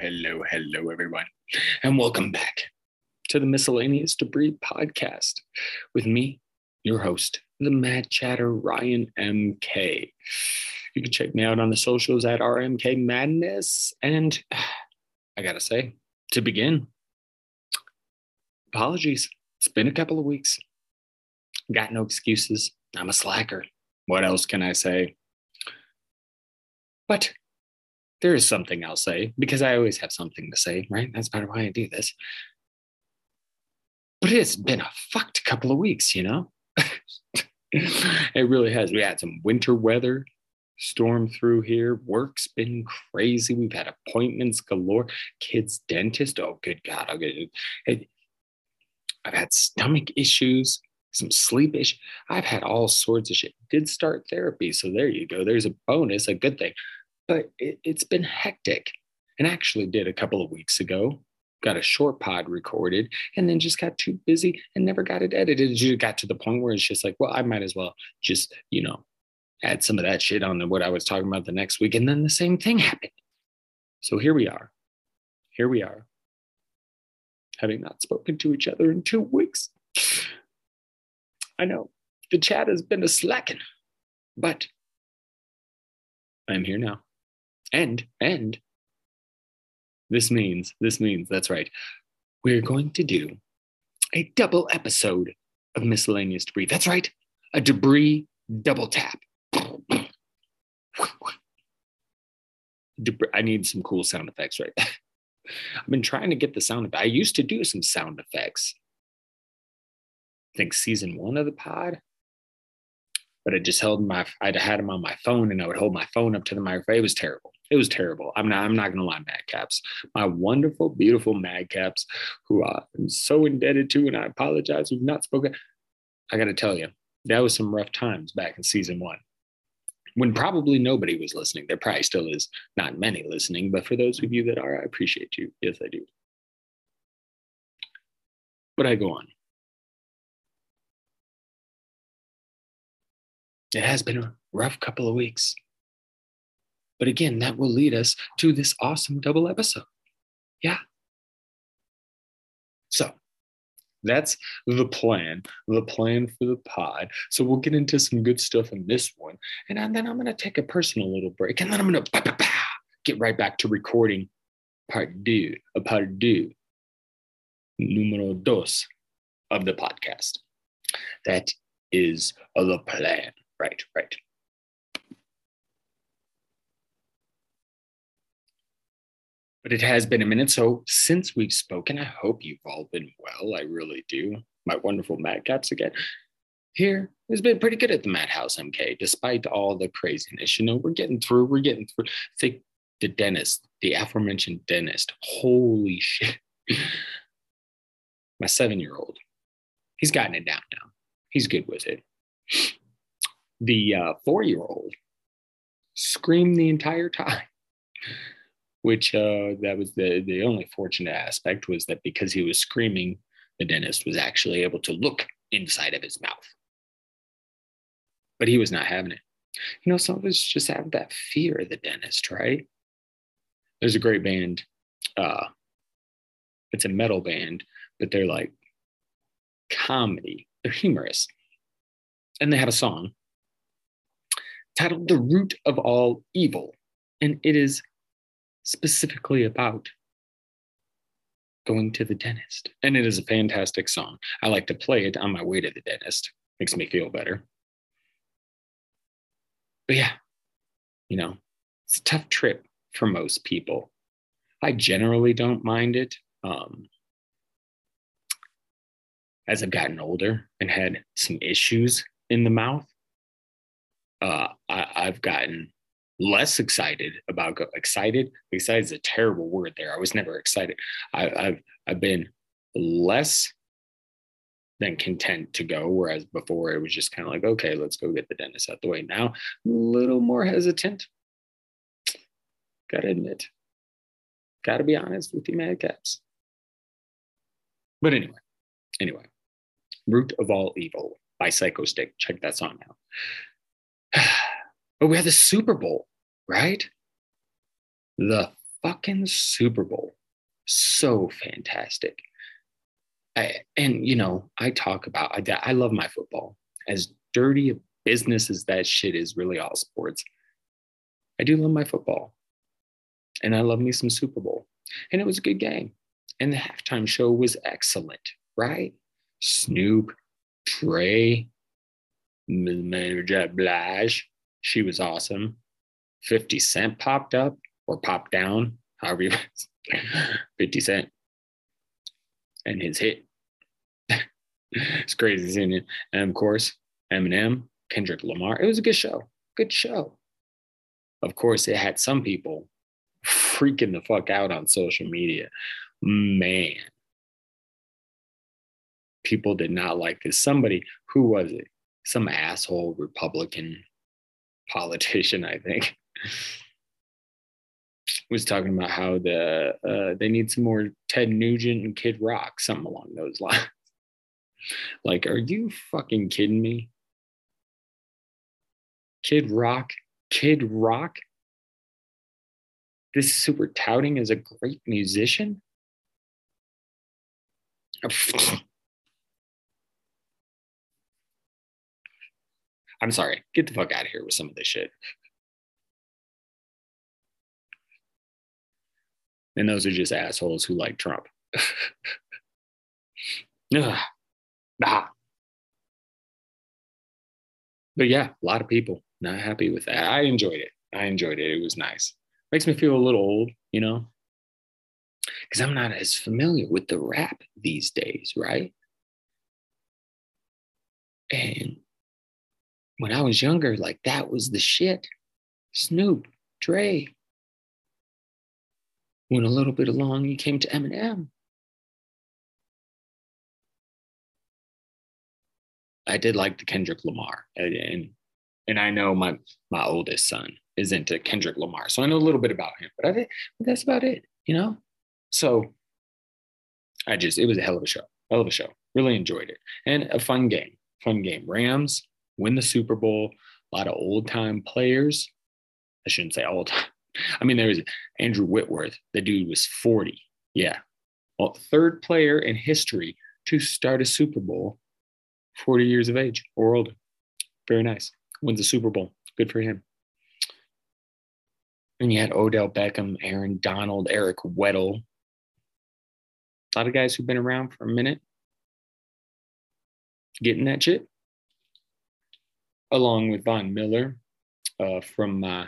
Hello, hello, everyone, and welcome back to the Miscellaneous Debris Podcast with me, your host, the Mad Chatter Ryan MK. You can check me out on the socials at RMK Madness. And I gotta say, to begin, apologies. It's been a couple of weeks. Got no excuses. I'm a slacker. What else can I say? But there is something I'll say because I always have something to say, right? That's part of why I do this. But it's been a fucked couple of weeks, you know? it really has. We had some winter weather storm through here. Work's been crazy. We've had appointments galore. Kids' dentist. Oh, good God. Oh, I'll get it. I've had stomach issues, some sleep issues. I've had all sorts of shit. Did start therapy. So there you go. There's a bonus, a good thing but it, it's been hectic. And actually did a couple of weeks ago. Got a short pod recorded and then just got too busy and never got it edited. It just got to the point where it's just like, well, I might as well just, you know, add some of that shit on what I was talking about the next week. And then the same thing happened. So here we are. Here we are. Having not spoken to each other in two weeks. I know the chat has been a slacking, but I'm here now. And, and this means, this means, that's right. We're going to do a double episode of miscellaneous debris. That's right, a debris double tap. Debris, I need some cool sound effects right I've been trying to get the sound. I used to do some sound effects. I think season one of the pod but I just held my I'd had them on my phone and I would hold my phone up to the microphone. It was terrible. It was terrible. I'm not I'm not gonna lie, Madcaps. My wonderful, beautiful Madcaps, who I'm so indebted to, and I apologize We've not spoken. I gotta tell you, that was some rough times back in season one. When probably nobody was listening. There probably still is not many listening, but for those of you that are, I appreciate you. Yes, I do. But I go on. It has been a rough couple of weeks. But again, that will lead us to this awesome double episode. Yeah. So that's the plan, the plan for the pod. So we'll get into some good stuff in this one. And then I'm going to take a personal little break. And then I'm going to get right back to recording part two, a part two, numero dos of the podcast. That is the plan. Right, right. But it has been a minute. So since we've spoken, I hope you've all been well. I really do. My wonderful madcaps again. Here has been pretty good at the Madhouse MK, despite all the craziness. You know, we're getting through. We're getting through. Think the dentist, the aforementioned dentist. Holy shit. My seven year old, he's gotten it down now. He's good with it the uh, four year old screamed the entire time which uh, that was the the only fortunate aspect was that because he was screaming the dentist was actually able to look inside of his mouth but he was not having it you know some of us just have that fear of the dentist right there's a great band uh it's a metal band but they're like comedy they're humorous and they have a song titled The Root of All Evil. And it is specifically about going to the dentist. And it is a fantastic song. I like to play it on my way to the dentist, makes me feel better. But yeah, you know, it's a tough trip for most people. I generally don't mind it. Um, as I've gotten older and had some issues in the mouth, uh, I, have gotten less excited about go, excited. Excited is a terrible word there. I was never excited. I, I've I've been less than content to go, whereas before it was just kind of like, okay, let's go get the dentist out the way. Now, a little more hesitant. Gotta admit, gotta be honest with you, madcaps. But anyway, anyway, Root of All Evil by Psychostick Check that song out. but we had the Super Bowl, right? The fucking Super Bowl. So fantastic. I, and, you know, I talk about, I, I love my football. As dirty a business as that shit is, really all sports. I do love my football. And I love me some Super Bowl. And it was a good game. And the halftime show was excellent, right? Snoop, Dre, J. Blige, she was awesome. 50 Cent popped up or popped down, however you 50 Cent. And his hit. it's crazy seeing it. And of course, Eminem, Kendrick Lamar. It was a good show. Good show. Of course, it had some people freaking the fuck out on social media. Man, people did not like this. Somebody, who was it? Some asshole Republican politician, I think, was talking about how the uh, they need some more Ted Nugent and Kid Rock, something along those lines. like, are you fucking kidding me? Kid Rock, Kid Rock this super touting as a great musician. I'm sorry, get the fuck out of here with some of this shit. And those are just assholes who like Trump. But yeah, a lot of people not happy with that. I enjoyed it. I enjoyed it. It was nice makes me feel a little old, you know, because I'm not as familiar with the rap these days, right? And when I was younger, like that was the shit. Snoop, Dre. Went a little bit along, you came to Eminem. I did like the Kendrick Lamar, and and, and I know my my oldest son is into Kendrick Lamar. So I know a little bit about him, but I that's about it, you know? So I just, it was a hell of a show, hell of a show. Really enjoyed it. And a fun game, fun game. Rams win the Super Bowl, a lot of old time players. I shouldn't say old time. I mean, there was Andrew Whitworth. The dude was 40. Yeah. Well, third player in history to start a Super Bowl, 40 years of age or older. Very nice. Wins the Super Bowl. Good for him. And you had Odell Beckham, Aaron Donald, Eric Weddle. A lot of guys who've been around for a minute getting that shit. Along with Von Miller uh, from uh,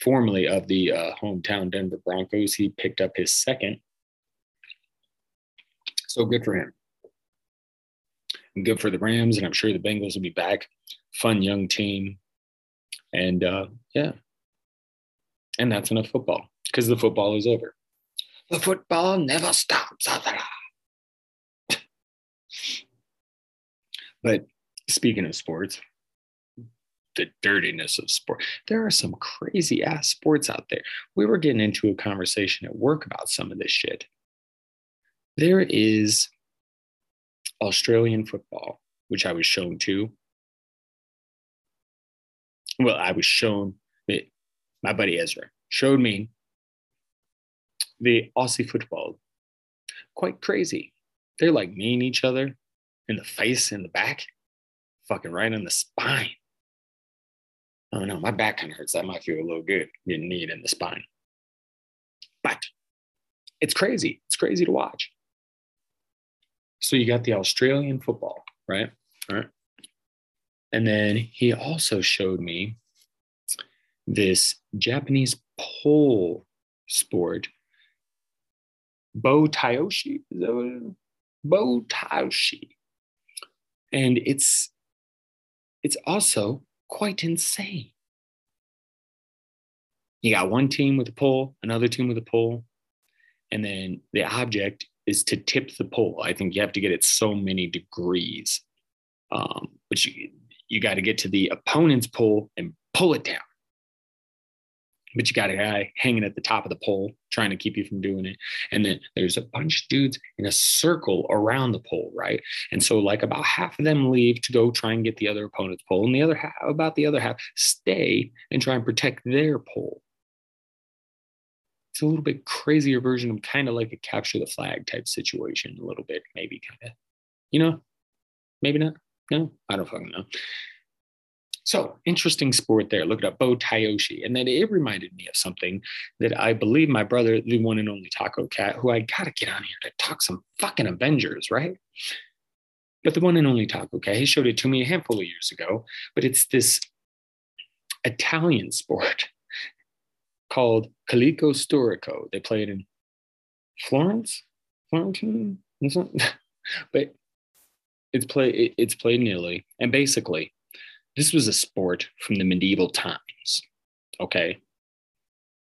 formerly of the uh, hometown Denver Broncos. He picked up his second. So good for him. And good for the Rams. And I'm sure the Bengals will be back. Fun young team. And uh, yeah, and that's enough football because the football is over. The football never stops. but speaking of sports, the dirtiness of sport, there are some crazy ass sports out there. We were getting into a conversation at work about some of this shit. There is Australian football, which I was shown to. Well, I was shown it my buddy Ezra, showed me the Aussie football. Quite crazy. They're like mean each other in the face, in the back, fucking right in the spine. Oh no, my back kind of hurts. That might feel a little good getting kneed in the spine. But it's crazy. It's crazy to watch. So you got the Australian football, right? All right. And then he also showed me this Japanese pole sport, Bo Taoshi. Bo Taoshi. And it's it's also quite insane. You got one team with a pole, another team with a pole, and then the object is to tip the pole. I think you have to get it so many degrees, um, but you you got to get to the opponent's pole and pull it down but you got a guy hanging at the top of the pole trying to keep you from doing it. And then there's a bunch of dudes in a circle around the pole, right? And so, like, about half of them leave to go try and get the other opponent's pole, and the other half, about the other half, stay and try and protect their pole. it's a little bit crazier version of kind of like a capture the flag type situation, a little bit, maybe kind of, you know, maybe not. No, I don't fucking know. So interesting sport there. Look it up, Bo Taoshi. And then it reminded me of something that I believe my brother, the one and only Taco Cat, who I gotta get on here to talk some fucking Avengers, right? But the one and only Taco Cat, he showed it to me a handful of years ago. But it's this Italian sport called Calico Storico. They play it in Florence, Florentine, but it's play it's played in Italy, and basically, this was a sport from the medieval times. Okay,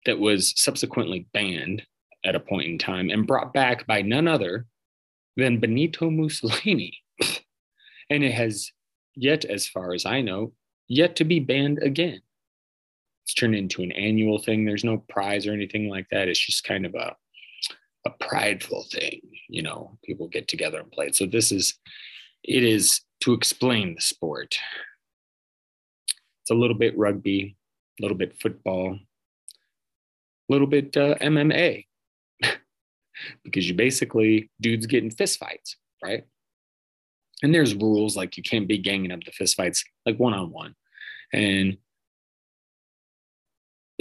that was subsequently banned at a point in time and brought back by none other than Benito Mussolini, and it has yet, as far as I know, yet to be banned again it's turned into an annual thing. There's no prize or anything like that. It's just kind of a a prideful thing, you know. People get together and play it. So this is it is to explain the sport. It's a little bit rugby, a little bit football, a little bit uh, MMA, because you basically dudes get in fistfights, right? And there's rules like you can't be ganging up the fistfights like one on one, and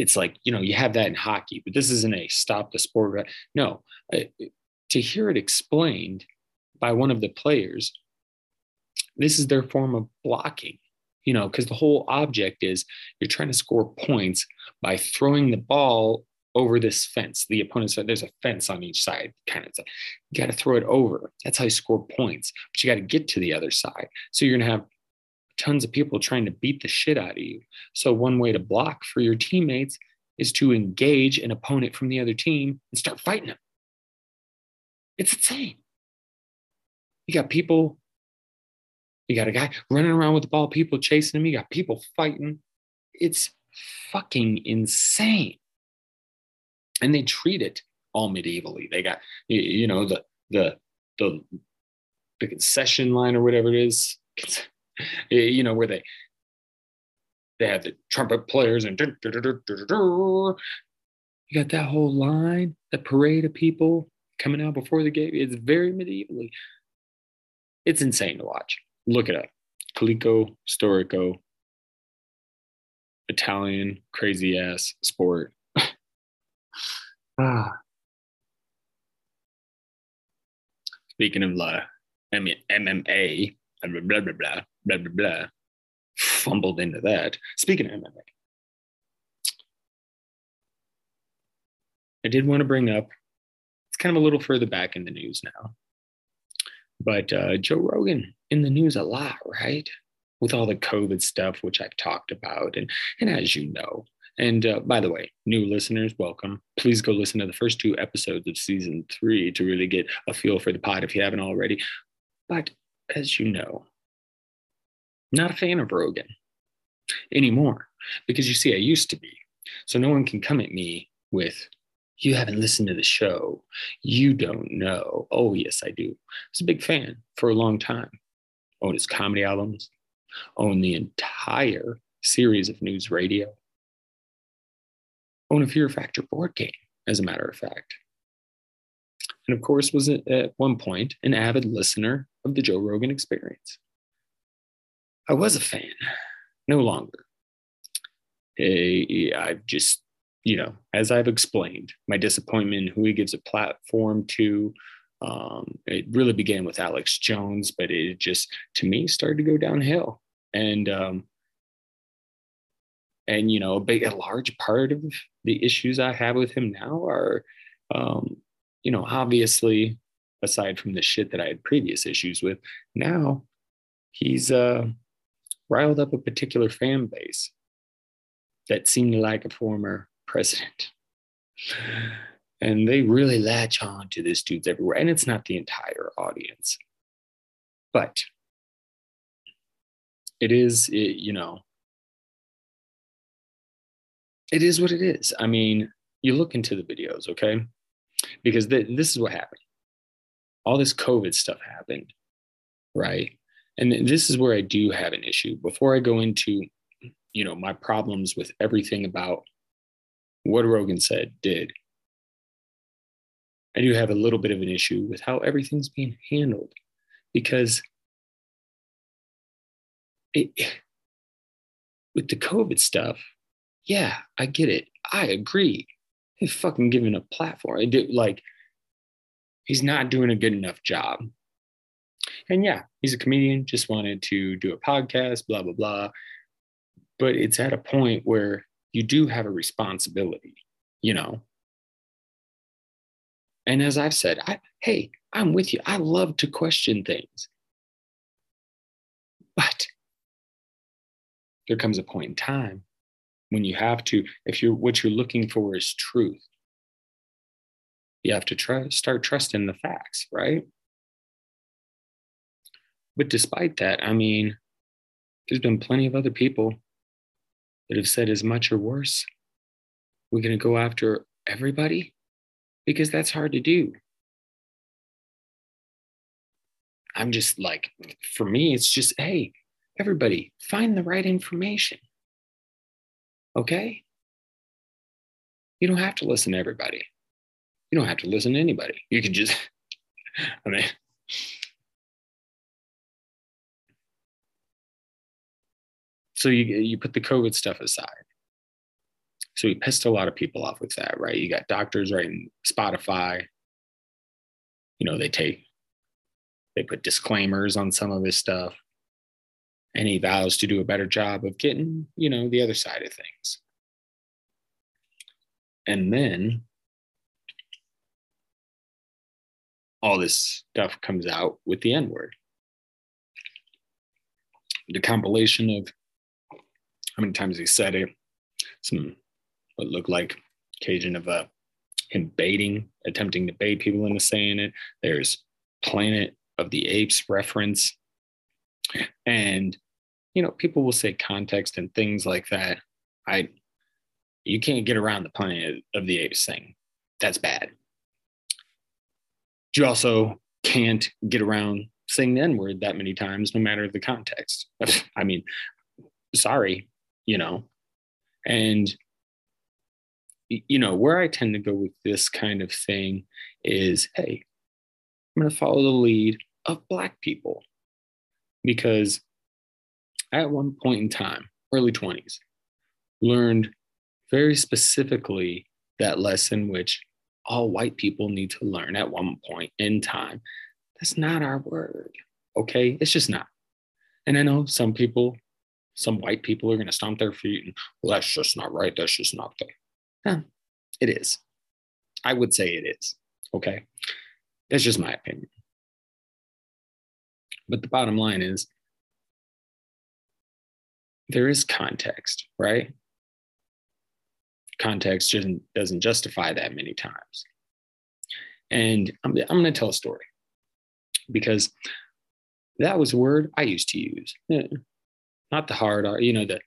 it's like you know you have that in hockey but this isn't a stop the sport no to hear it explained by one of the players this is their form of blocking you know because the whole object is you're trying to score points by throwing the ball over this fence the opponent's there's a fence on each side kind of you got to throw it over that's how you score points but you got to get to the other side so you're to have tons of people trying to beat the shit out of you. So, one way to block for your teammates is to engage an opponent from the other team and start fighting them. It's insane. You got people, you got a guy running around with the ball, people chasing him, you got people fighting. It's fucking insane. And they treat it all medievally. They got, you know, the, the, the, the concession line or whatever it is you know, where they they have the trumpet players and you got that whole line, that parade of people coming out before the game. It's very medievally. It's insane to watch. Look it up. Calico Storico, Italian crazy ass sport. ah. Speaking of uh, MMA, blah, blah, blah, blah blah, blah, blah. Fumbled into that. Speaking of MMA, I did want to bring up, it's kind of a little further back in the news now, but uh, Joe Rogan in the news a lot, right? With all the COVID stuff, which I've talked about. And, and as you know, and uh, by the way, new listeners, welcome. Please go listen to the first two episodes of season three to really get a feel for the pod if you haven't already. But as you know, not a fan of Rogan anymore because you see, I used to be. So no one can come at me with, you haven't listened to the show. You don't know. Oh, yes, I do. I was a big fan for a long time. Own his comedy albums, own the entire series of NewsRadio, own a Fear Factor board game, as a matter of fact. And of course, was at one point an avid listener of the Joe Rogan experience. I was a fan, no longer. I've just, you know, as I've explained, my disappointment in who he gives a platform to. Um, it really began with Alex Jones, but it just, to me, started to go downhill. And, um, and you know, a big, a large part of the issues I have with him now are, um, you know, obviously, aside from the shit that I had previous issues with, now he's uh riled up a particular fan base that seemed like a former president. And they really latch on to this dude's everywhere. And it's not the entire audience, but it is, it, you know, it is what it is. I mean, you look into the videos, okay? Because th- this is what happened. All this COVID stuff happened, right? and this is where i do have an issue before i go into you know my problems with everything about what rogan said did I do have a little bit of an issue with how everything's being handled because it, with the COVID stuff, yeah, I get it. I agree. He's fucking giving a platform. Like, he's not doing a good enough job. And yeah, he's a comedian, just wanted to do a podcast, blah, blah, blah. But it's at a point where you do have a responsibility, you know? And as I've said, I, hey, I'm with you. I love to question things. But there comes a point in time when you have to, if you're what you're looking for is truth, you have to try, start trusting the facts, right? But despite that, I mean, there's been plenty of other people that have said as much or worse. We're going to go after everybody because that's hard to do. I'm just like, for me, it's just, hey, everybody, find the right information. Okay? You don't have to listen to everybody. You don't have to listen to anybody. You can just, I mean, so you you put the COVID stuff aside. So we pissed a lot of people off with that, right? You got doctors writing Spotify. You know, they take they put disclaimers on some of his stuff. And he vows to do a better job of getting, you know, the other side of things. And then all this stuff comes out with the N word. The compilation of how many times he said it, some what looked like occasion of uh, him baiting, attempting to bait people into saying it. There's Planet of the Apes reference. And, you know, people will say context and things like that. I, you can't get around the Planet of the Apes thing. That's bad. You also can't get around saying the N word that many times, no matter the context. I mean, sorry, you know, and you know where I tend to go with this kind of thing is, hey, I'm going to follow the lead of Black people because at one point in time, early 20s, learned very specifically that lesson which all white people need to learn at one point in time. That's not our word. Okay. It's just not. And I know some people, some white people are going to stomp their feet and, well, that's just not right. That's just not there. Yeah, it is. I would say it is. Okay. That's just my opinion. But the bottom line is there is context, right? Context doesn't, doesn't justify that many times. And I'm, I'm going to tell a story because that was a word I used to use. Not the hard R, you know, the,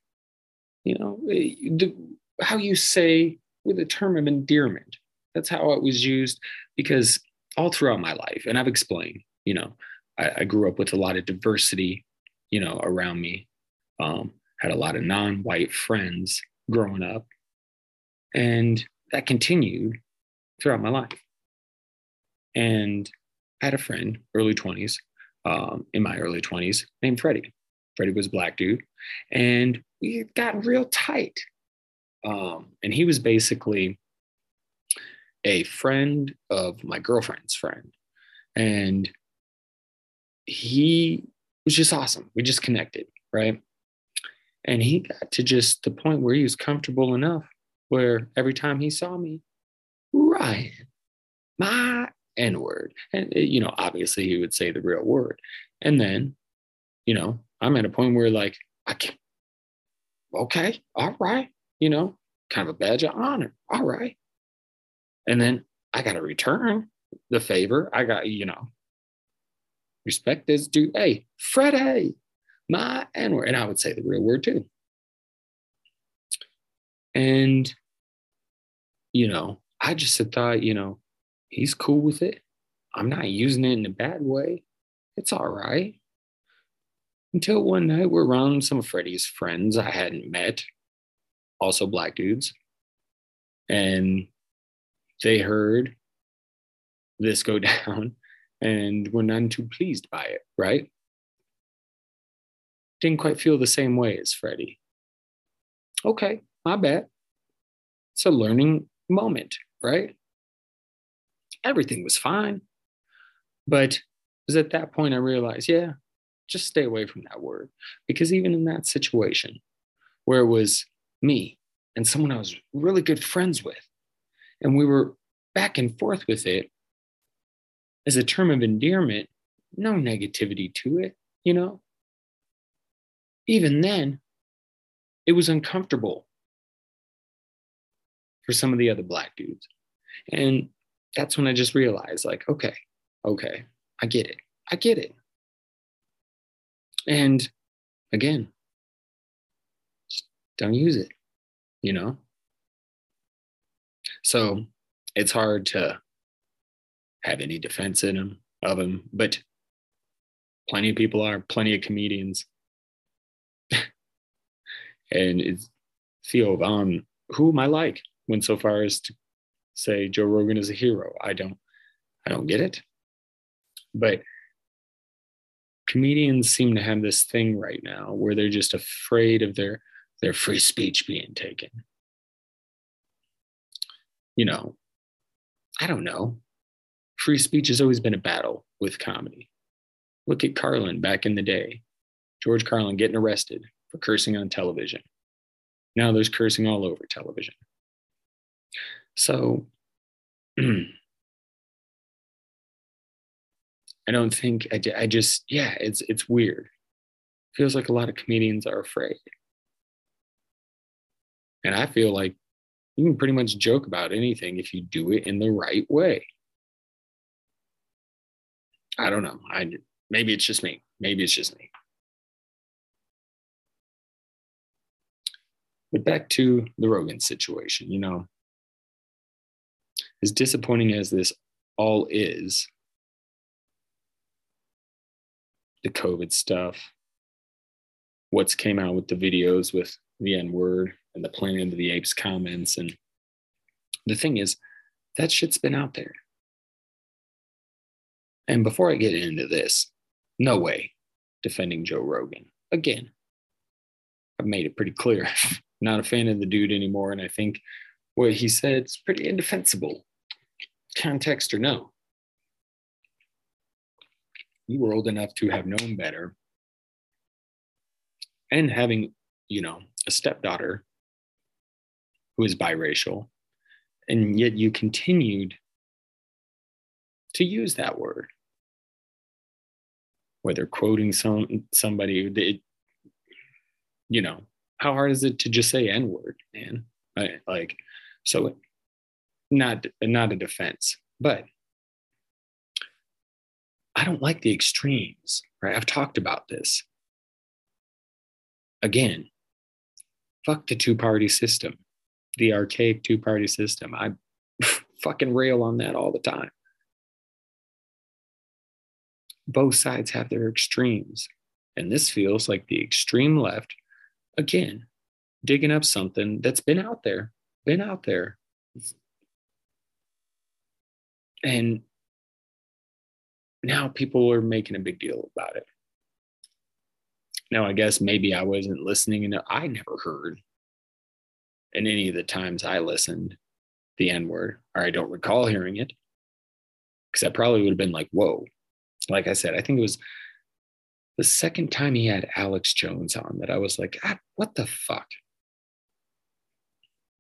you know, eh, the, how you say with a term of endearment. That's how it was used because all throughout my life, and I've explained, you know, I, I grew up with a lot of diversity, you know, around me. Um, had a lot of non-white friends growing up, and that continued throughout my life. And I had a friend, early 20s, um, in my early 20s, named Freddie. Freddie was a black dude, and we got real tight. Um, and he was basically a friend of my girlfriend's friend. And he was just awesome. We just connected, right? And he got to just the point where he was comfortable enough where every time he saw me, Ryan, my N word. And, you know, obviously he would say the real word. And then, you know, I'm at a point where like, I can't, okay, all right, you know, kind of a badge of honor. All right. And then I got to return the favor. I got, you know, respect is due. Hey, Freddie, my N word. And I would say the real word too. And, you know, I just thought, you know, he's cool with it. I'm not using it in a bad way. It's all right. Until one night we're around some of Freddie's friends I hadn't met, also black dudes. And they heard this go down and were none too pleased by it, right? Didn't quite feel the same way as Freddie. Okay, my bad. It's a learning moment, right? Everything was fine. But it was at that point I realized, yeah, just stay away from that word. Because even in that situation where it was me and someone I was really good friends with, and we were back and forth with it as a term of endearment, no negativity to it, you know? Even then, it was uncomfortable for some of the other black dudes. And that's when I just realized, like, okay, okay, I get it. I get it. And again, don't use it, you know? So it's hard to have any defense in him of him, but plenty of people are, plenty of comedians. and it's Theo um, Von, whom I like, went so far as to say Joe Rogan is a hero. I don't I don't get it. But comedians seem to have this thing right now where they're just afraid of their their free speech being taken. You know, I don't know. Free speech has always been a battle with comedy. Look at Carlin back in the day. George Carlin getting arrested for cursing on television. Now there's cursing all over television. So I don't think I, I just yeah it's it's weird. Feels like a lot of comedians are afraid, and I feel like you can pretty much joke about anything if you do it in the right way. I don't know. I maybe it's just me. Maybe it's just me. But back to the Rogan situation, you know, as disappointing as this all is, the COVID stuff, what's came out with the videos with the N word and the Planet of the Apes comments. And the thing is, that shit's been out there. And before I get into this, no way defending Joe Rogan. Again, I've made it pretty clear. Not a fan of the dude anymore. And I think what he said is pretty indefensible context or no, you were old enough to have known better. And having, you know, a stepdaughter who is biracial, and yet you continued to use that word. Whether quoting some somebody, you know, how hard is it to just say N word, man? Right, like, so not not a defense, but I don't like the extremes, right? I've talked about this. Again, fuck the two-party system, the archaic two-party system. I fucking rail on that all the time. Both sides have their extremes. And this feels like the extreme left, again, digging up something that's been out there, been out there and now people are making a big deal about it. Now, I guess maybe I wasn't listening and I never heard in any of the times I listened the N word, or I don't recall hearing it. Because I probably would have been like, whoa. Like I said, I think it was the second time he had Alex Jones on that I was like, ah, what the fuck?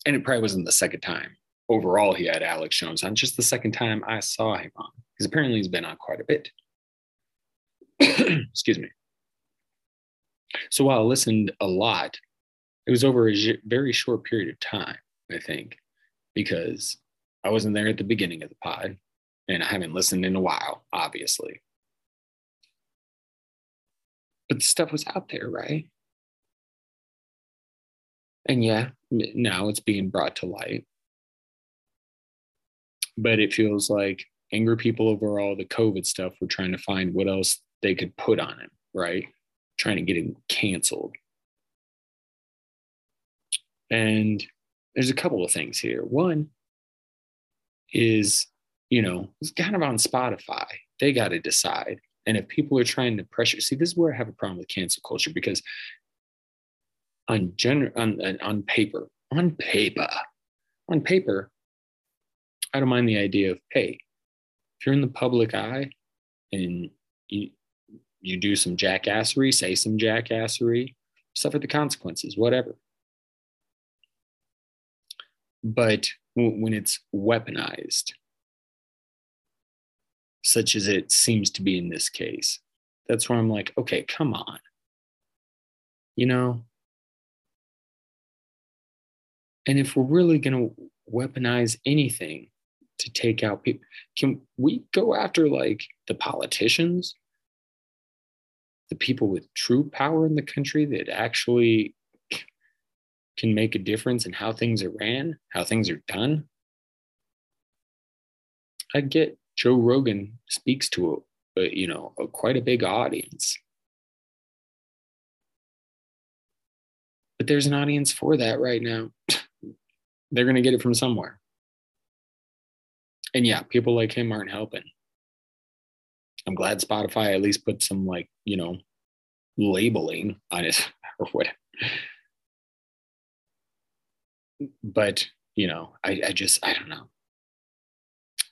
And it probably wasn't the second time overall he had Alex Jones on. Just the second time I saw him on, because apparently he's been on quite a bit. Excuse me. So while I listened a lot, it was over a very short period of time, I think, because I wasn't there at the beginning of the pod and I haven't listened in a while, obviously. But the stuff was out there, right? And yeah, now it's being brought to light but it feels like angry people over all the COVID stuff were trying to find what else they could put on it, right? Trying to get him canceled. And there's a couple of things here. One is, you know, it's kind of on Spotify. They got to decide. And if people are trying to pressure, see, this is where I have a problem with cancel culture because on general on, on paper, on paper, on paper, I don't mind the idea of, hey, if you're in the public eye and you you do some jackassery, say some jackassery, suffer the consequences, whatever. But when it's weaponized, such as it seems to be in this case, that's where I'm like, okay, come on. You know? And if we're really going to weaponize anything to take out people, can we go after like the politicians? The people with true power in the country that actually can make a difference in how things are ran, how things are done. I get Joe Rogan speaks to a, a you know a, quite a big audience, but there's an audience for that right now. They're going to get it from somewhere, and yeah, people like him aren't helping. I'm glad Spotify at least put some like you know labeling on it or what but you know, I, I just I don't know.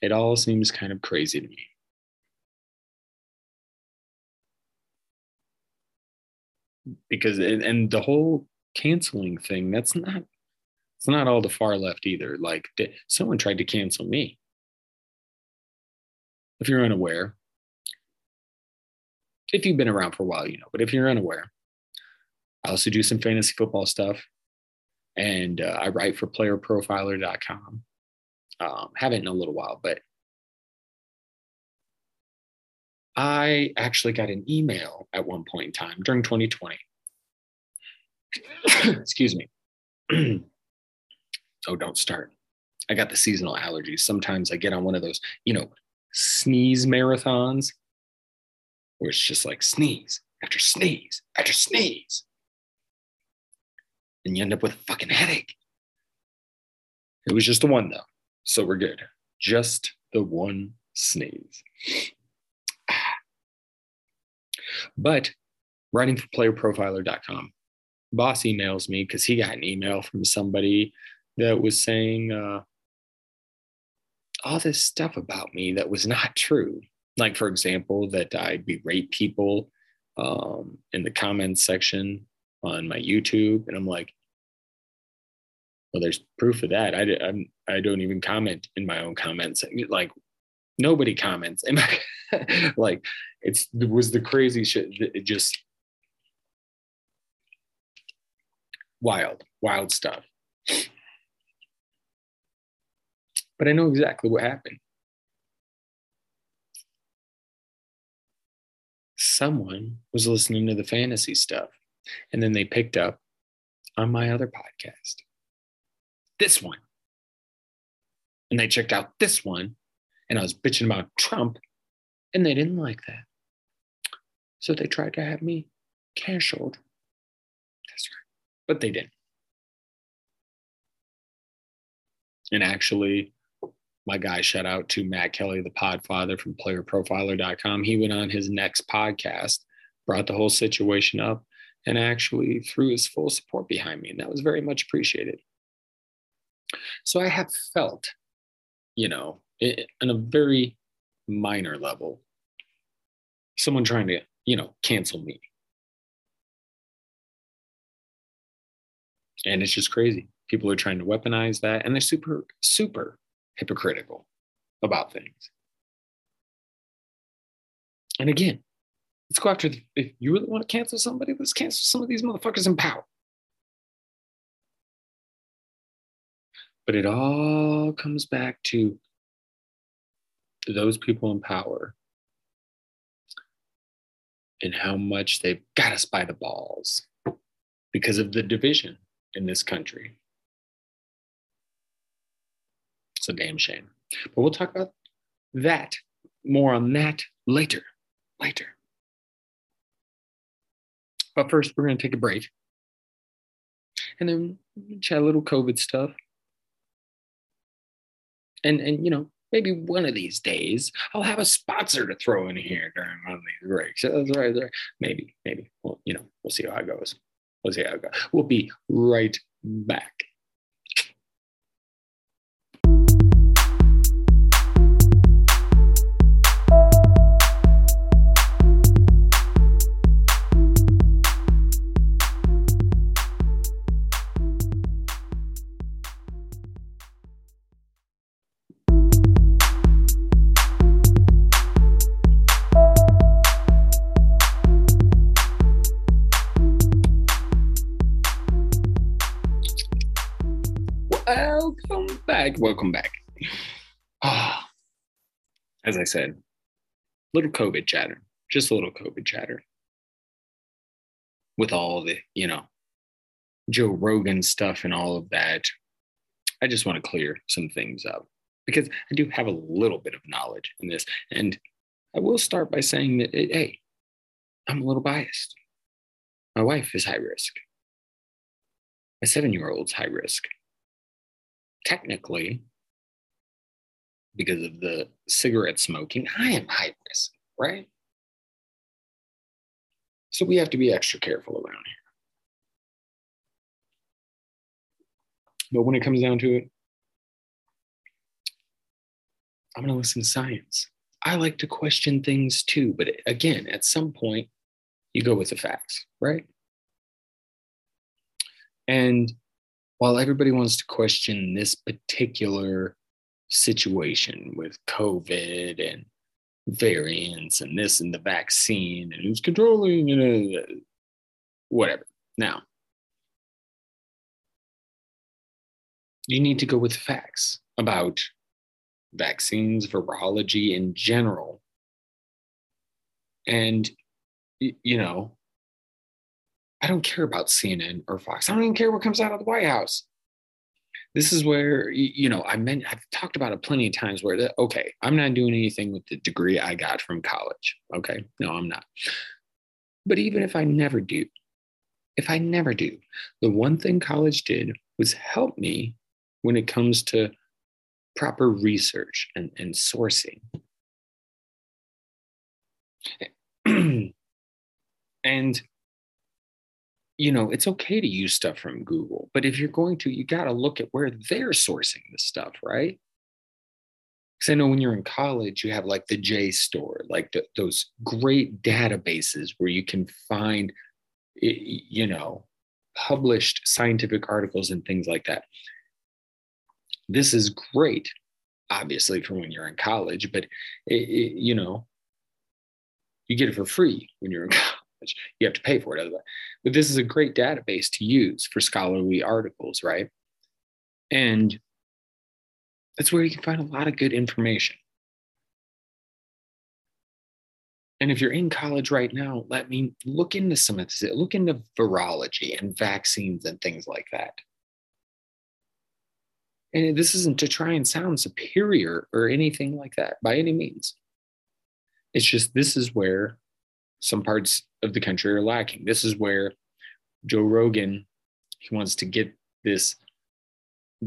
It all seems kind of crazy to me. Because and, the whole canceling thing, that's not it's not all the far left either. Like someone tried to cancel me. If you're unaware, if you've been around for a while, you know, but if you're unaware, I also do some fantasy football stuff and uh, I write for playerprofiler.com. Um, haven't in a little while, but I actually got an email at one point in time during 2020. Excuse me. oh, don't start. I got the seasonal allergies. Sometimes I get on one of those, you know, sneeze marathons where it's just like sneeze after sneeze after sneeze and you end up with a fucking headache. It was just the one though, so we're good. Just the one sneeze. But writing for playerprofiler.com, boss emails me because he got an email from somebody that was saying uh, all this stuff about me that was not true. Like, for example, that I berate people um, in the comments section on my YouTube, and I'm like, well, there's proof of that. I I'm, I don't even comment in my own comments. Like nobody comments, and like it's it was the crazy shit. It just wild, wild stuff. But I know exactly what happened. Someone was listening to the fantasy stuff and then they picked up on my other podcast. This one. And they checked out this one. And I was bitching about Trump. And they didn't like that. So they tried to have me canceled. That's right. But they didn't. And actually, my guy, shout out to Matt Kelley, the podfather from playerprofiler.com. He went on his next podcast, brought the whole situation up, and actually threw his full support behind me. And that was very much appreciated. So I have felt, you know, on a very minor level, someone trying to, you know, cancel me. And it's just crazy. People are trying to weaponize that and they're super, super hypocritical about things. And again, let's go after, the, if you really want to cancel somebody, let's cancel some of these motherfuckers in power. But it all comes back to those people in power and how much they've got us by the balls because of the division in this country. It's a damn shame. But we'll talk about that, more on that later. Later. But first, we're going to take a break and then chat a little COVID stuff and and you know maybe one of these days I'll have a sponsor to throw in here during one of these breaks. That's right, right. Maybe, maybe. Well, you know, we'll see how it goes. We'll see how it goes. We'll be right back. Welcome back. Welcome back. As I said, little COVID chatter, just a little COVID chatter. With all the, you know, Joe Rogan stuff and all of that, I just want to clear some things up because I do have a little bit of knowledge in this. And I will start by saying that, eh, hey, I'm a little biased. My wife is high risk. My seven year old's high risk technically, because of the cigarette smoking, I am high risk, right? So we have to be extra careful around here. But when it comes down to it, I'm going to listen to science. I like to question things too, but again, at some point, you go with the facts, right? And while everybody wants to question this particular situation with COVID and variants and this and the vaccine and who's controlling, you uh, know, whatever. Now, you need to go with facts about vaccines, virology in general. And, you know, I don't care about CNN or Fox. I don't even care what comes out of the White House. This is where you know I meant I've talked about it plenty of times where the, okay, I'm not doing anything with the degree I got from college. Okay, no, I'm not. But even if I never do, if I never do, the one thing college did was help me when it comes to proper research and, and sourcing. and you know, it's okay to use stuff from Google, but if you're going to, you got to look at where they're sourcing the stuff, right? Because I know when you're in college, you have like the JSTOR, like the, those great databases where you can find, you know, published scientific articles and things like that. This is great, obviously, for when you're in college, but it, it, you know, you get it for free when you're in college you have to pay for it otherwise. But this is a great database to use for scholarly articles, right? And that's where you can find a lot of good information. And if you're in college right now, let me look into some of this, look into virology and vaccines and things like that. And this isn't to try and sound superior or anything like that by any means. It's just this is where some parts of the country are lacking. This is where Joe Rogan he wants to get this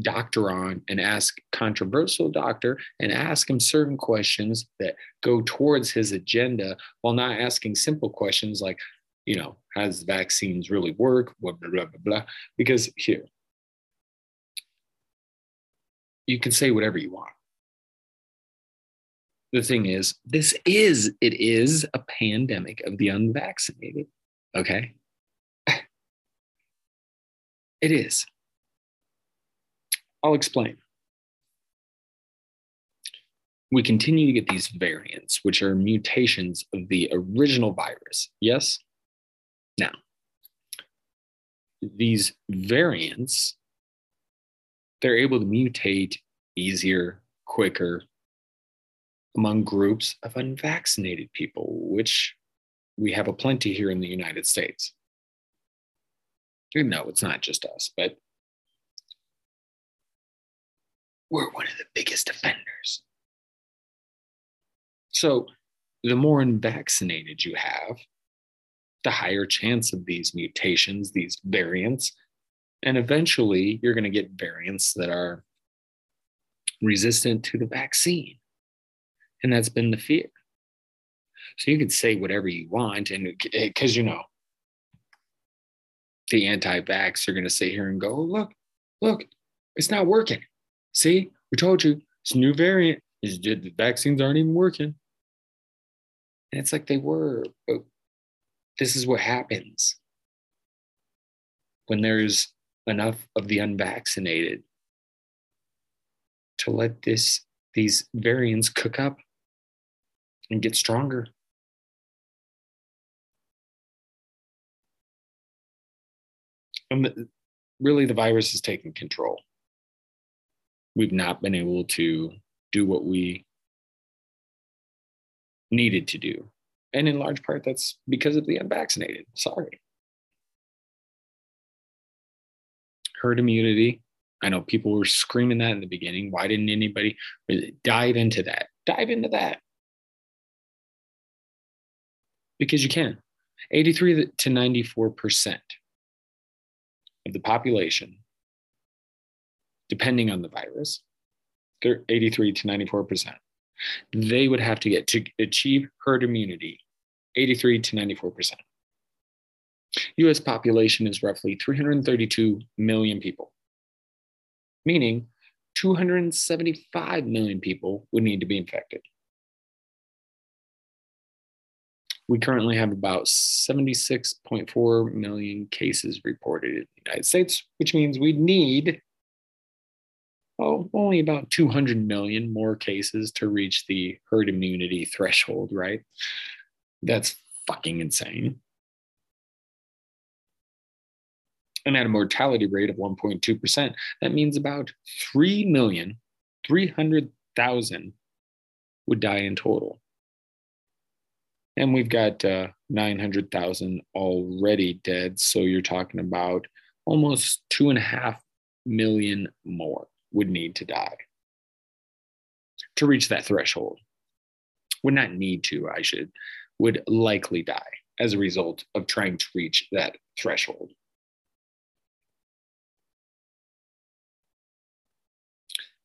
doctor on and ask controversial doctor and ask him certain questions that go towards his agenda while not asking simple questions like you know does vaccines really work blah blah blah blah, blah. because here you can say whatever you want the thing is, this is, it is a pandemic of the unvaccinated. Okay. It is. I'll explain. We continue to get these variants, which are mutations of the original virus. Yes? Now, these variants, they're able to mutate easier, quicker, among groups of unvaccinated people, which we have a plenty here in the United States. No, it's not just us, but we're one of the biggest offenders. So, the more unvaccinated you have, the higher chance of these mutations, these variants. And eventually, you're going to get variants that are resistant to the vaccine. And that's been the fear. So you can say whatever you want, and because you know, the anti vax are going to sit here and go, oh, look, look, it's not working. See, we told you it's a new variant. Is the vaccines aren't even working. And it's like they were, but this is what happens when there's enough of the unvaccinated to let this these variants cook up and get stronger. And really, the virus is taking control. We've not been able to do what we needed to do. And in large part, that's because of the unvaccinated. Sorry. Herd immunity. I know people were screaming that in the beginning. Why didn't anybody dive into that? Dive into that. Because you can. 83 to 94% of the population, depending on the virus, they're 83 to 94%. They would have to get to achieve herd immunity 83 to 94%. US population is roughly 332 million people, meaning 275 million people would need to be infected. We currently have about 76.4 million cases reported in the United States, which means we need oh, only about 200 million more cases to reach the herd immunity threshold, right? That's fucking insane. And at a mortality rate of 1.2%, that means about 3,300,000 would die in total. And we've got uh, 900,000 already dead. So you're talking about almost two and a half million more would need to die to reach that threshold. Would not need to, I should, would likely die as a result of trying to reach that threshold.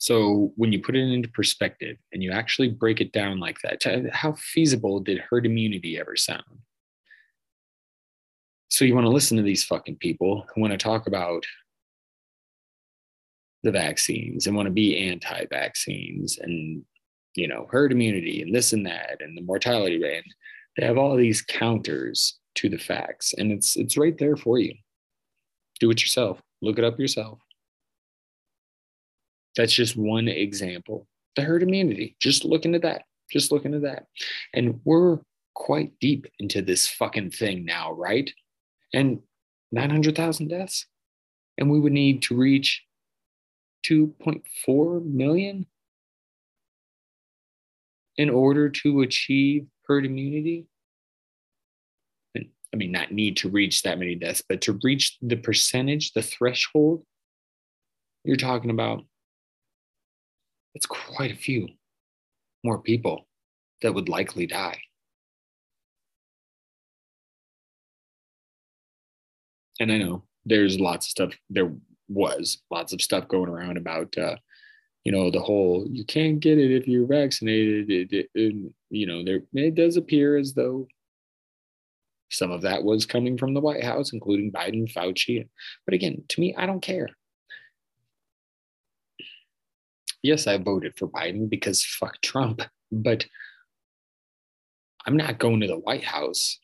So when you put it into perspective and you actually break it down like that, how feasible did herd immunity ever sound? So you want to listen to these fucking people who want to talk about the vaccines and want to be anti-vaccines and you know herd immunity and this and that and the mortality rate. They have all these counters to the facts, and it's it's right there for you. Do it yourself. Look it up yourself. That's just one example. The herd immunity, just look into that. Just look into that. And we're quite deep into this fucking thing now, right? And 900,000 deaths. And we would need to reach 2.4 million in order to achieve herd immunity. I mean, not need to reach that many deaths, but to reach the percentage, the threshold you're talking about it's quite a few more people that would likely die. And I know there's lots of stuff, there was lots of stuff going around about, uh, you know, the whole you can't get it if you're vaccinated. It, it, it, you know, there it does appear as though some of that was coming from the White House, including Biden, Fauci. But again, to me, I don't care yes, I voted for Biden because fuck Trump, but I'm not going to the White House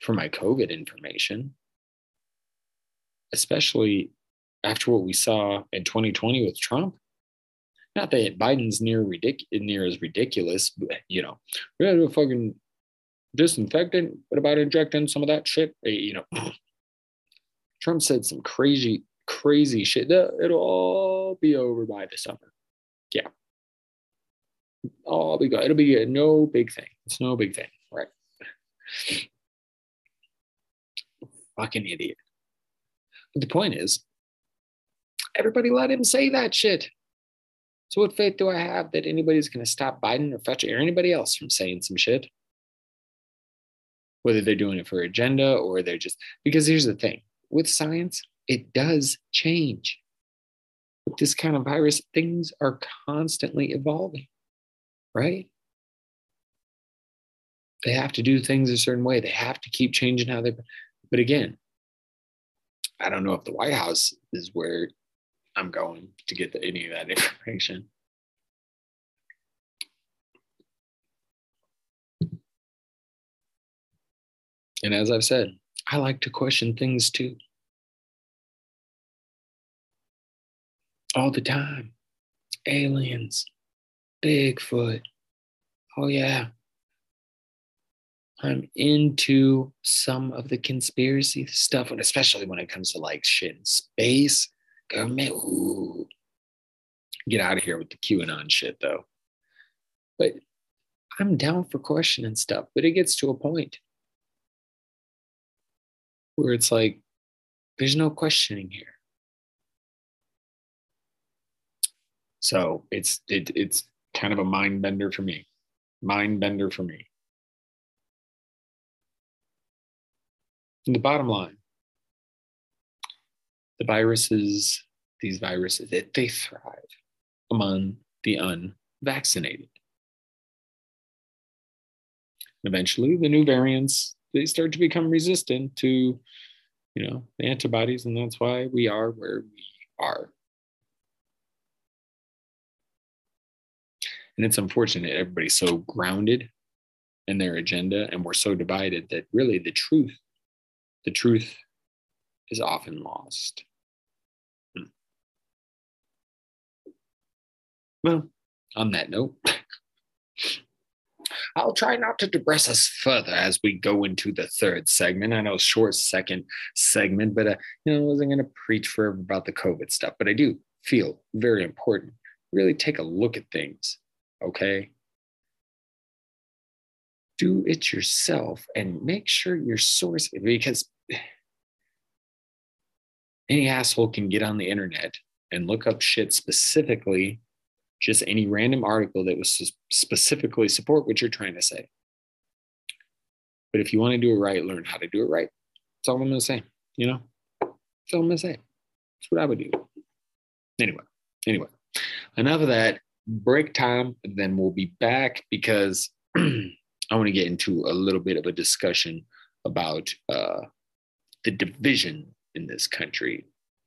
for my COVID information, especially after what we saw in 2020 with Trump. Not that Biden's near near as ridiculous, but you know, we had a fucking disinfectant. What about injecting some of that shit? Eh, you know, Trump said some crazy, crazy shit. It'll all be over by the summer yeah. Oh, All be good. It'll be a no big thing. It's no big thing, right? Fucking idiot. But the point is, everybody let him say that shit. So what faith do I have that anybody's going to stop Biden or Fauci or anybody else from saying some shit? Whether they're doing it for agenda or they're just because here's the thing with science, it does change with this kind of virus, things are constantly evolving, right? They have to do things a certain way. They have to keep changing how they. But again, I don't know if the White House is where I'm going to get the, any of that information. And as I've said, I like to question things too. All the time. Aliens, Bigfoot. Oh, yeah. I'm into some of the conspiracy stuff, and especially when it comes to like shit in space, government. Ooh. Get out of here with the QAnon shit, though. But I'm down for questioning stuff, but it gets to a point where it's like, there's no questioning here. So it's it, it's kind of a mind bender for me. Mind bender for me. And the bottom line, the viruses, these viruses, they, they thrive among the unvaccinated. Eventually, the new variants they start to become resistant to, you know, the antibodies, and that's why we are where we are. And it's unfortunate everybody's so grounded in their agenda and we're so divided that really the truth, the truth is often lost. Hmm. Well, on that note, I'll try not to depress us further as we go into the third segment. I know short second segment, but uh, you know, I wasn't going to preach forever about the COVID stuff, but I do feel very important. Really take a look at things, okay? Do it yourself and make sure your source because any asshole can get on the internet and look up shit specifically just any random article that was specifically support what you're trying to say. But if you want to do it right, learn how to do it right. That's all I'm to say. You know, that's all I'm to say. That's what I would do. Anyway, anyway, enough of that. Break time, then we'll be back because I want to get into a little bit of a discussion about uh, the division in this country,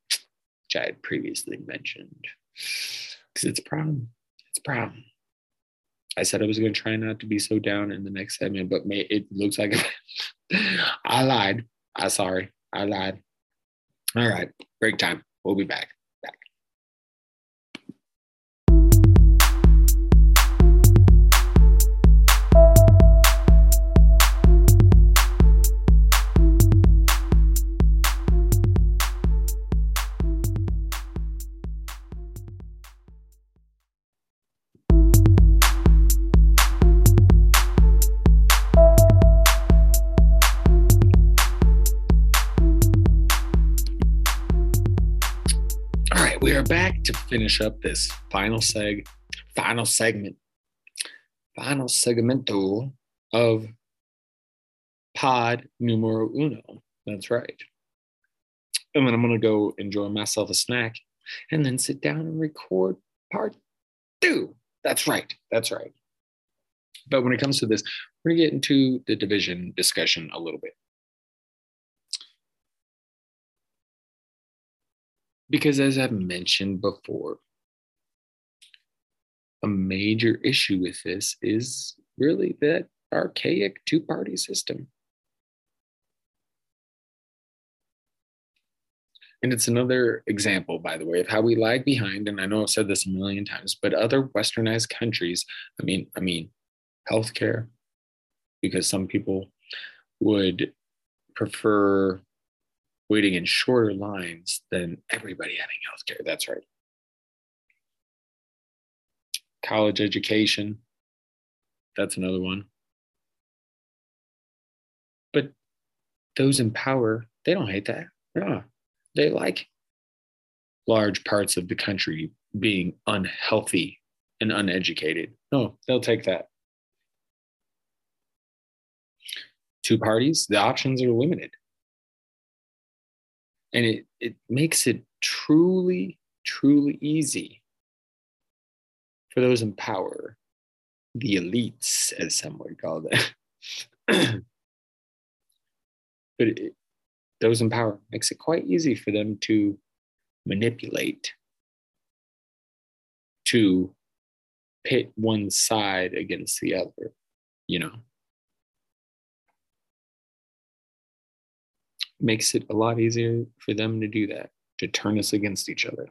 which I had previously mentioned because it's a problem. It's a problem. I said I was going to try not to be so down in the next segment, but may, it looks like I lied. I'm sorry. I lied. All right, break time. We'll be back. Finish up this final seg, final segment, final segmento of pod numero uno. That's right. And then I'm gonna go enjoy myself a snack and then sit down and record part two. That's right. That's right. But when it comes to this, we're gonna get into the division discussion a little bit. Because as I've mentioned before, a major issue with this is really that archaic two party system. And it's another example, by the way, of how we lag behind. And I know I've said this a million times, but other westernized countries, I mean, I mean, healthcare, because some people would prefer waiting in shorter lines than everybody having healthcare. That's right. College education, that's another one. But those in power, they don't hate that. Yeah. They like large parts of the country being unhealthy and uneducated. No, they'll take that. Two parties, the options are limited and it, it makes it truly truly easy for those in power, the elites, as some would call them. but it, those in power makes it quite easy for them to manipulate, to pit one side against the other, you know. Makes it a lot easier for them to do that, to turn us against each other.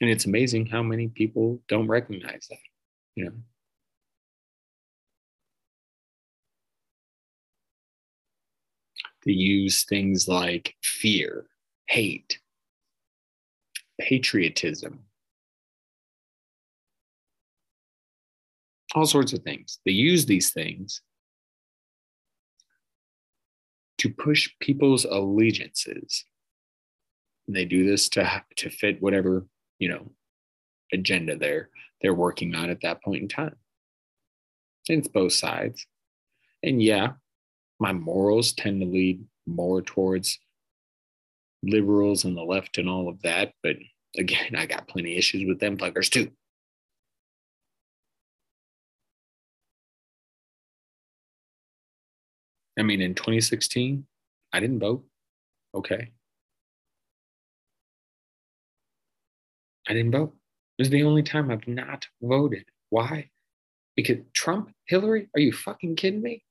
And it's amazing how many people don't recognize that, you know. They use things like fear, hate, patriotism, all sorts of things. They use these things to push people's allegiances. And they do this to, to fit whatever, you know, agenda they're they're working on at that point in time. And it's both sides. And yeah, my morals tend to lead more towards liberals and the left and all of that. But again, I got plenty of issues with them fuckers too. I mean, in 2016, I didn't vote. Okay. I didn't vote. It was the only time I've not voted. Why? Because Trump, Hillary, are you fucking kidding me?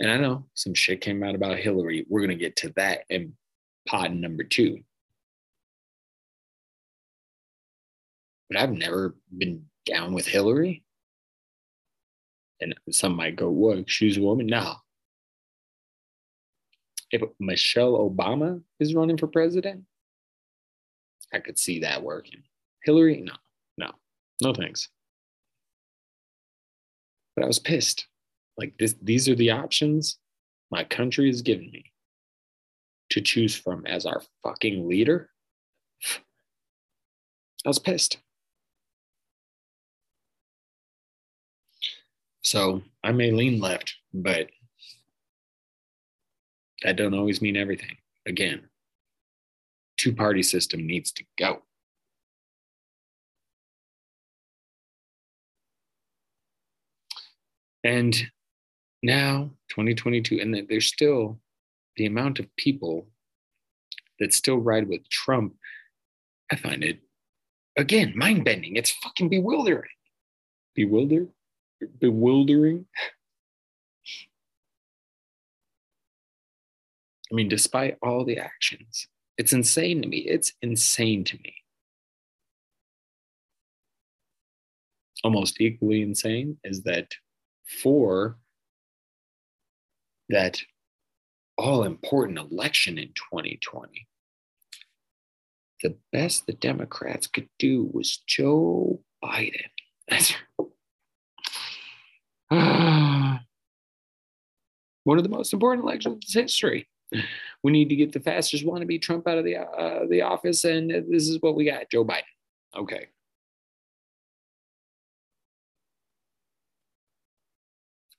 And I know some shit came out about Hillary. We're going to get to that in pod number two. But I've never been down with Hillary. And some might go, what? She's a woman? No, if Michelle Obama is running for president, I could see that working. Hillary, no, no, no thanks. But I was pissed. Like this, these are the options my country is giving me to choose from as our fucking leader. I was pissed. So I may lean left, but that don't always mean everything. Again, two party system needs to go. And now, 2022, and there's still the amount of people that still ride with Trump. I find it, again, mind bending. It's fucking bewildering. Bewilder? Bewildering? I mean, despite all the actions, it's insane to me. It's insane to me. Almost equally insane is that for that all important election in 2020, the best the Democrats could do was Joe Biden. That's one of the most important elections in history we need to get the fastest wannabe Trump out of the uh, the office, and this is what we got: Joe Biden. Okay.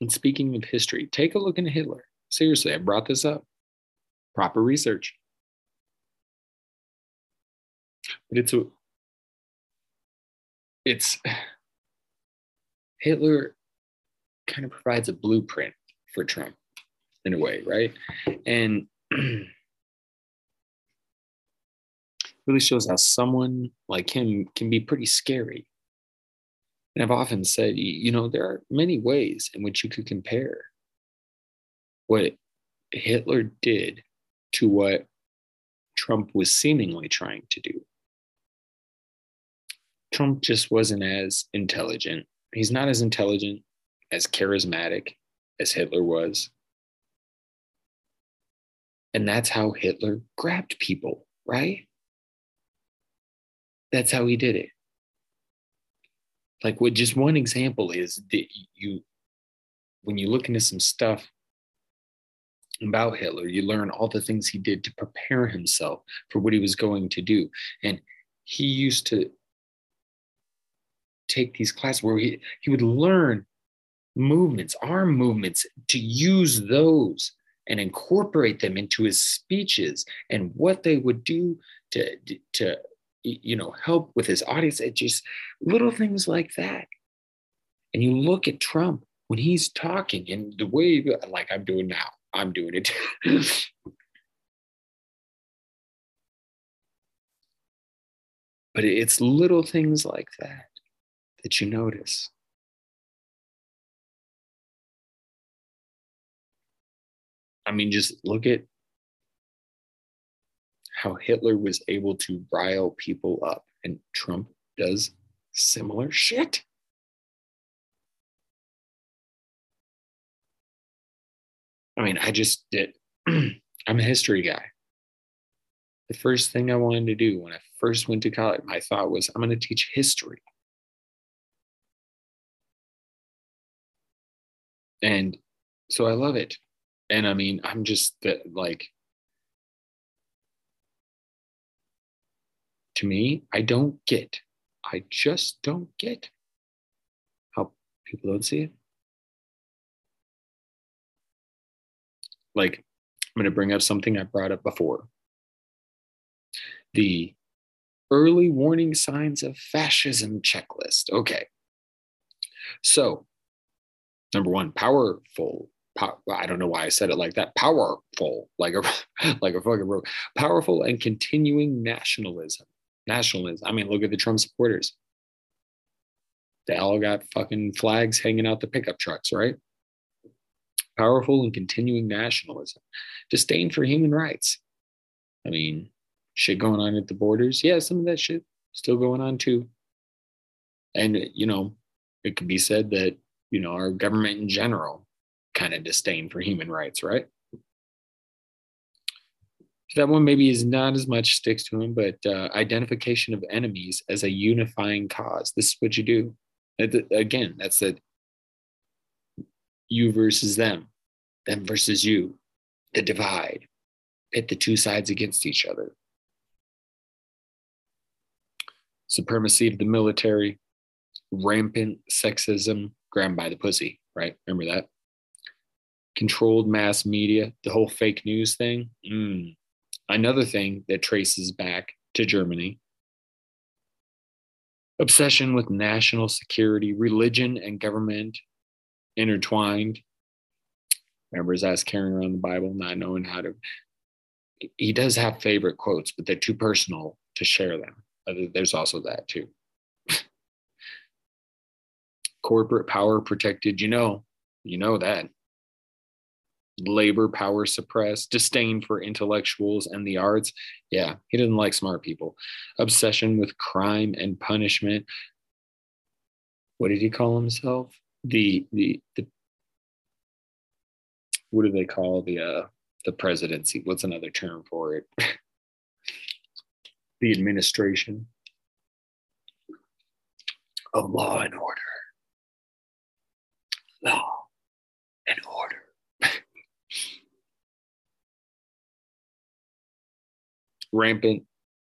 And speaking of history, take a look into Hitler. Seriously, I brought this up. Proper research. But it's a it's Hitler kind of provides a blueprint for Trump in a way, right? And really shows how someone like him can be pretty scary. And I've often said, you know, there are many ways in which you could compare what Hitler did to what Trump was seemingly trying to do. Trump just wasn't as intelligent. He's not as intelligent, as charismatic as Hitler was. And that's how Hitler grabbed people, right? That's how he did it. Like, what just one example is that you, when you look into some stuff about Hitler, you learn all the things he did to prepare himself for what he was going to do. And he used to take these classes where he, he would learn movements, arm movements, to use those and incorporate them into his speeches and what they would do to to you know help with his audience. It just little things like that. And you look at trump when he's talking and the way like i'm doing now i'm doing it. But it's little things like that that you notice I mean, just look at how Hitler was able to rile people up, and Trump does similar shit. I mean, I just did. I'm a history guy. The first thing I wanted to do when I first went to college, my thought was, I'm going to teach history. And so I love it and I mean, I'm just like, to me, I don't get, I just don't get how people don't see it. Like, I'm going to bring up something I brought up before the early warning signs of fascism checklist. Okay. So, number one, powerful I don't know why I said it like that. Powerful, like a like a fucking bro. Powerful and continuing nationalism. Nationalism. I mean, look at the Trump supporters. They all got fucking flags hanging out the pickup trucks, right? Powerful and continuing nationalism. Disdain for human rights. I mean, shit going on at the borders. Yeah, some of that shit still going on too. And you know, it could be said that, you know, our government in general kind of disdain for human rights, right? That one maybe is not as much sticks to him, but uh, identification of enemies as a unifying cause. This is what you do. Again, that's the you versus them, them versus you, the divide, pit the two sides against each other. Supremacy of the military, rampant sexism, grabbed by the pussy, right? Remember that? Controlled mass media, the whole fake news thing. Mm. Another thing that traces back to Germany. Obsession with national security, religion, and government intertwined. Remember his ass carrying around the Bible, not knowing how to. He does have favorite quotes, but they're too personal to share them. There's also that too. Corporate power protected, you know, you know that labor power suppressed, disdain for intellectuals and the arts. Yeah, he didn't like smart people. Obsession with crime and punishment. What did he call himself? The the the what do they call the uh the presidency? What's another term for it? the administration of law and order. Law and order. Rampant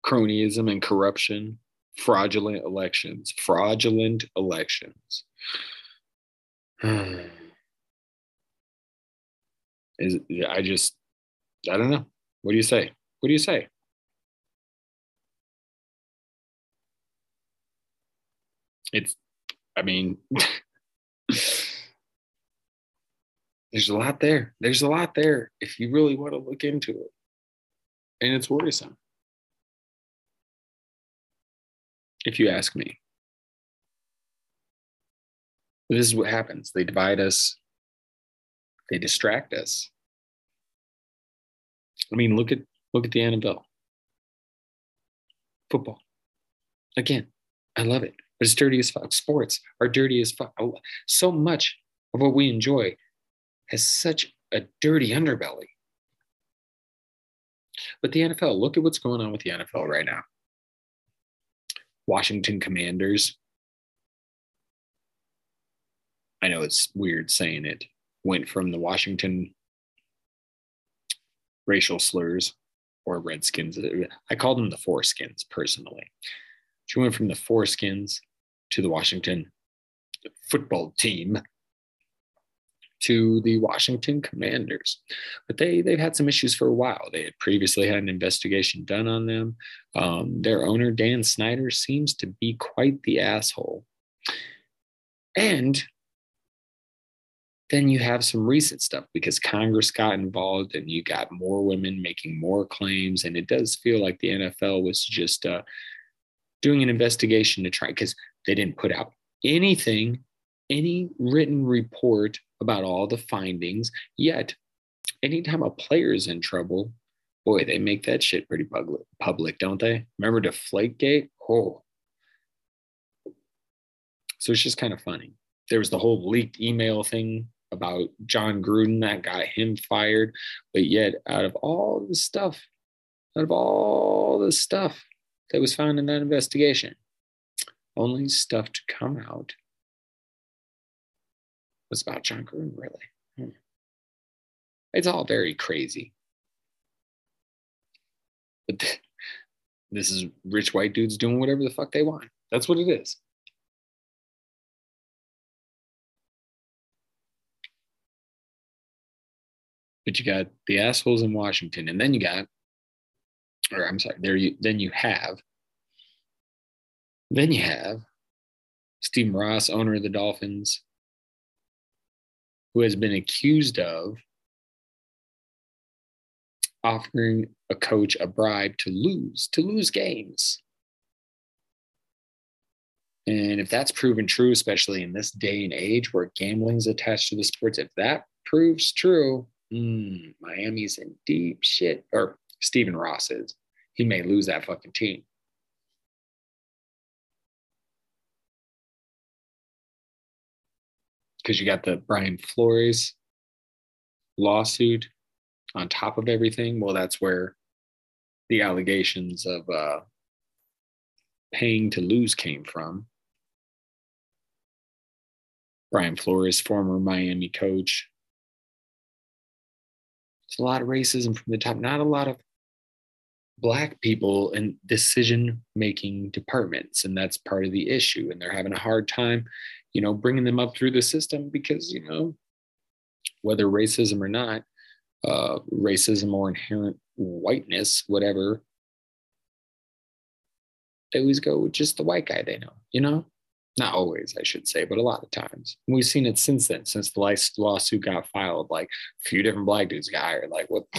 cronyism and corruption, fraudulent elections, fraudulent elections. Is I just I don't know. What do you say? What do you say? It's I mean there's a lot there. There's a lot there if you really want to look into it and it's worrisome. If you ask me, this is what happens they divide us, they distract us. I mean, look at look at the NFL. Football. Again, I love it. But it's dirty as fuck. Sports are dirty as fuck. So much of what we enjoy has such a dirty underbelly. But the NFL, look at what's going on with the NFL right now. Washington Commanders. I know it's weird saying it, went from the Washington racial slurs or Redskins. I called them the Foreskins personally. She went from the Foreskins to the Washington football team. To the Washington Commanders. But they they've had some issues for a while. They had previously had an investigation done on them. Um, their owner Dan Snyder seems to be quite the asshole. And then you have some recent stuff because Congress got involved and you got more women making more claims. And it does feel like the NFL was just uh, doing an investigation to try because they didn't put out anything, any written report about all the findings. Yet, anytime a player is in trouble, boy, they make that shit pretty public, public don't they? Remember Deflategate? Oh. So it's just kind of funny. There was the whole leaked email thing about Jon Gruden that got him fired. But yet, out of all the stuff, out of all the stuff that was found in that investigation, only stuff to come out was about Jon Gruden, really. Hmm. It's all very crazy. But th- this is rich white dudes doing whatever the fuck they want. That's what it is. but you got the assholes in Washington, and then you got, or I'm sorry, there you then you have, then you have Steve Ross, owner of the Dolphins, who has been accused of offering a coach a bribe to lose, to lose games. And if that's proven true, especially in this day and age where gambling is attached to the sports, if that proves true, mm, Miami's in deep shit. Or Stephen Ross is. He may lose that fucking team. Because you got the Brian Flores lawsuit on top of everything. Well, that's where the allegations of uh, paying to lose came from. Brian Flores, former Miami coach, it's a lot of racism from the top, not a lot of black people in decision making departments and that's part of the issue and they're having a hard time you know bringing them up through the system because you know whether racism or not uh, racism or inherent whiteness whatever they always go with just the white guy they know you know not always, I should say, but a lot of times. We've seen it since then, since the last lawsuit got filed. Like a few different black dudes got hired. Like what?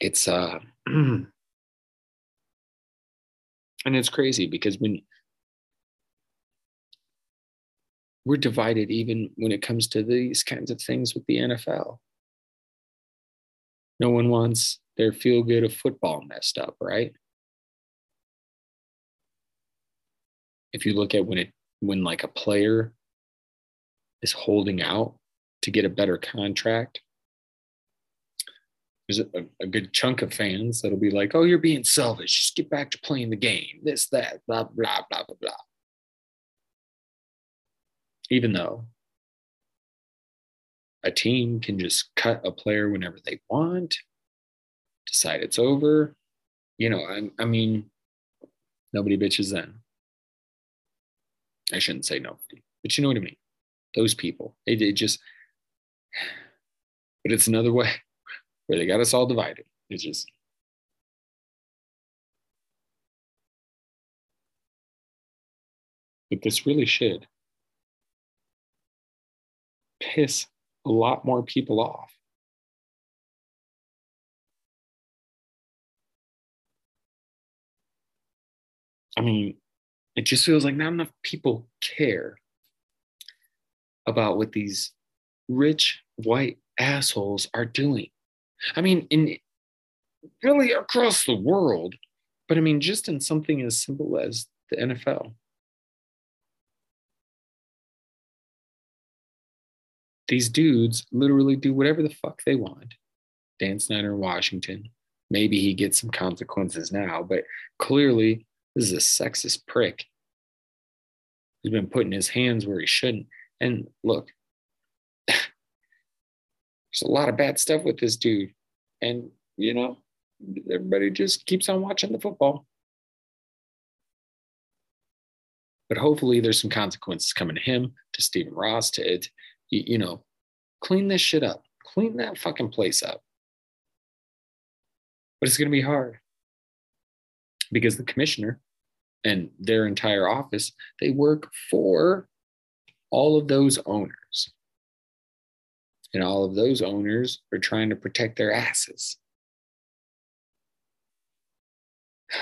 It's uh, and it's crazy because when we're divided, even when it comes to these kinds of things with the NFL. No one wants their feel good of football messed up, right? if you look at when it when like a player is holding out to get a better contract there's a, a, good chunk of fans that'll be like oh you're being selfish. Just get back to playing the game. This that blah blah blah blah blah. Even though a team can just cut a player whenever they want decide it's over. You know i, I mean nobody bitches then. I shouldn't say nobody, but you know what I mean. Those people, it, it just, but it's another way where they got us all divided. It's just, but this really should piss a lot more people off. I mean, it just feels like not enough people care about what these rich white assholes are doing. I mean, in really across the world, but I mean, just in something as simple as the NFL. These dudes literally do whatever the fuck they want. Dan Snyder in Washington. Maybe he gets some consequences now, but clearly this is a sexist prick. He's been putting his hands where he shouldn't. And look, a lot of bad stuff with this dude. And, you know, everybody just keeps on watching the football. But hopefully, there's some consequences coming to him, to Stephen Ross, to it. You, you know, clean this shit up, clean that fucking place up. But it's going to be hard because the commissioner and their entire office, they work for all of those owners. And all of those owners are trying to protect their asses.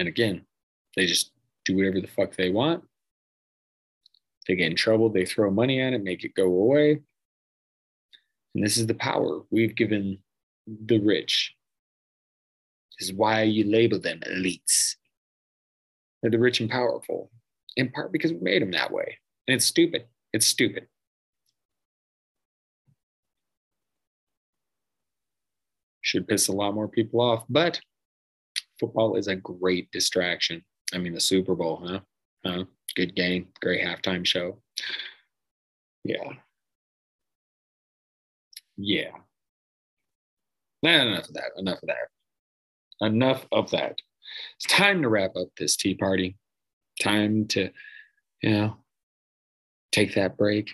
And again, they just do whatever the fuck they want. They get in trouble, they throw money at it, make it go away. And this is the power we've given the rich. This is why you label them elites. They're the rich and powerful, in part because we made them that way. And it's stupid. It's stupid. Should piss a lot more people off, but football is a great distraction. I mean, the Super Bowl, huh? Huh? Good game, great halftime show. Yeah. Yeah. Nah, enough of that. Enough of that. Enough of that. It's time to wrap up this tea party. Time to, you know, take that break.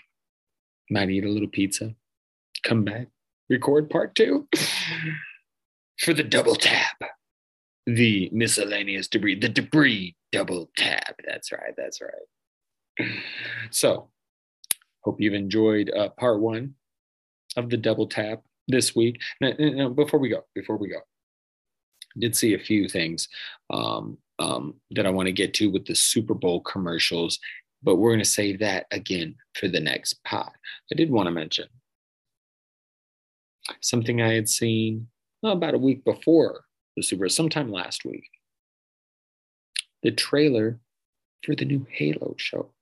Might eat a little pizza. Come back. Record part two for the double tap the miscellaneous debris, the debris double tap. That's right. That's right. So, hope you've enjoyed uh, part one of the double tap this week. Now, now, before we go, before we go, I did see a few things um, um, that I want to get to with the Super Bowl commercials, but we're going to save that again for the next pod. I did want to mention something I had seen well, about a week before the Super sometime last week. The trailer for the new Halo show.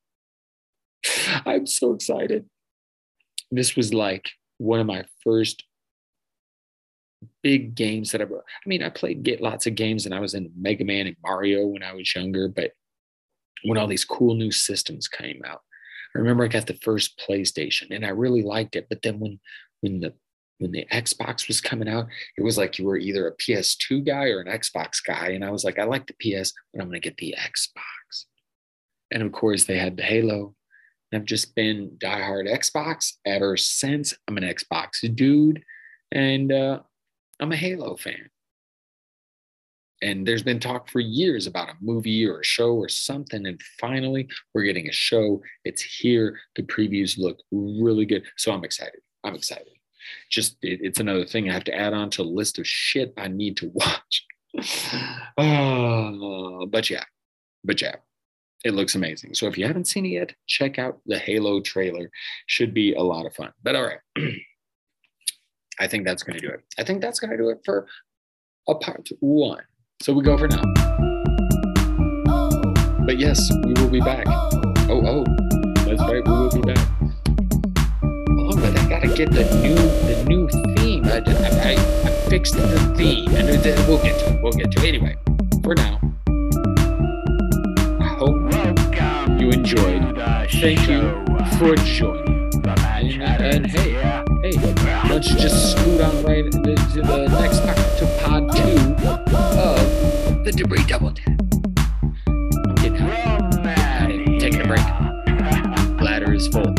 I'm so excited. This was like one of my first big games that I I mean, I played get lots of games and I was in Mega Man and Mario when I was younger, but when all these cool new systems came out, I remember I got the first PlayStation and I really liked it. But then when when the when the Xbox was coming out, it was like you were either a PS2 guy or an Xbox guy. And I was like, I like the PS, but I'm to get the Xbox. And of course, they had the Halo. And I've just been diehard Xbox ever since. I'm an Xbox dude, and uh, I'm a Halo fan. And there's been talk for years about a movie or a show or something. And finally, we're getting a show. It's here. The previews look really good. So I'm excited. I'm excited just it, it's another thing I have to add on to a list of shit I need to watch. uh, but yeah, but yeah, it looks amazing. So if you haven't seen it yet, check out the Halo trailer. Should be a lot of fun. But all right, I think that's going to do it. I think that's going to do it for a part one. So we go for now. But yes, we will be back. Oh, oh, that's right, we will be back Oh but I gotta get the new the new theme. I, I, I fixed the theme, and we'll get to it. We'll get to it. Anyway, for now, I hope Welcome you enjoyed. Thank you for joining. And, and hey, hey, why don't you just scoot on right to the next to pod two of the Debris Double Tap. I'm out. Taking a break. Bladder is full,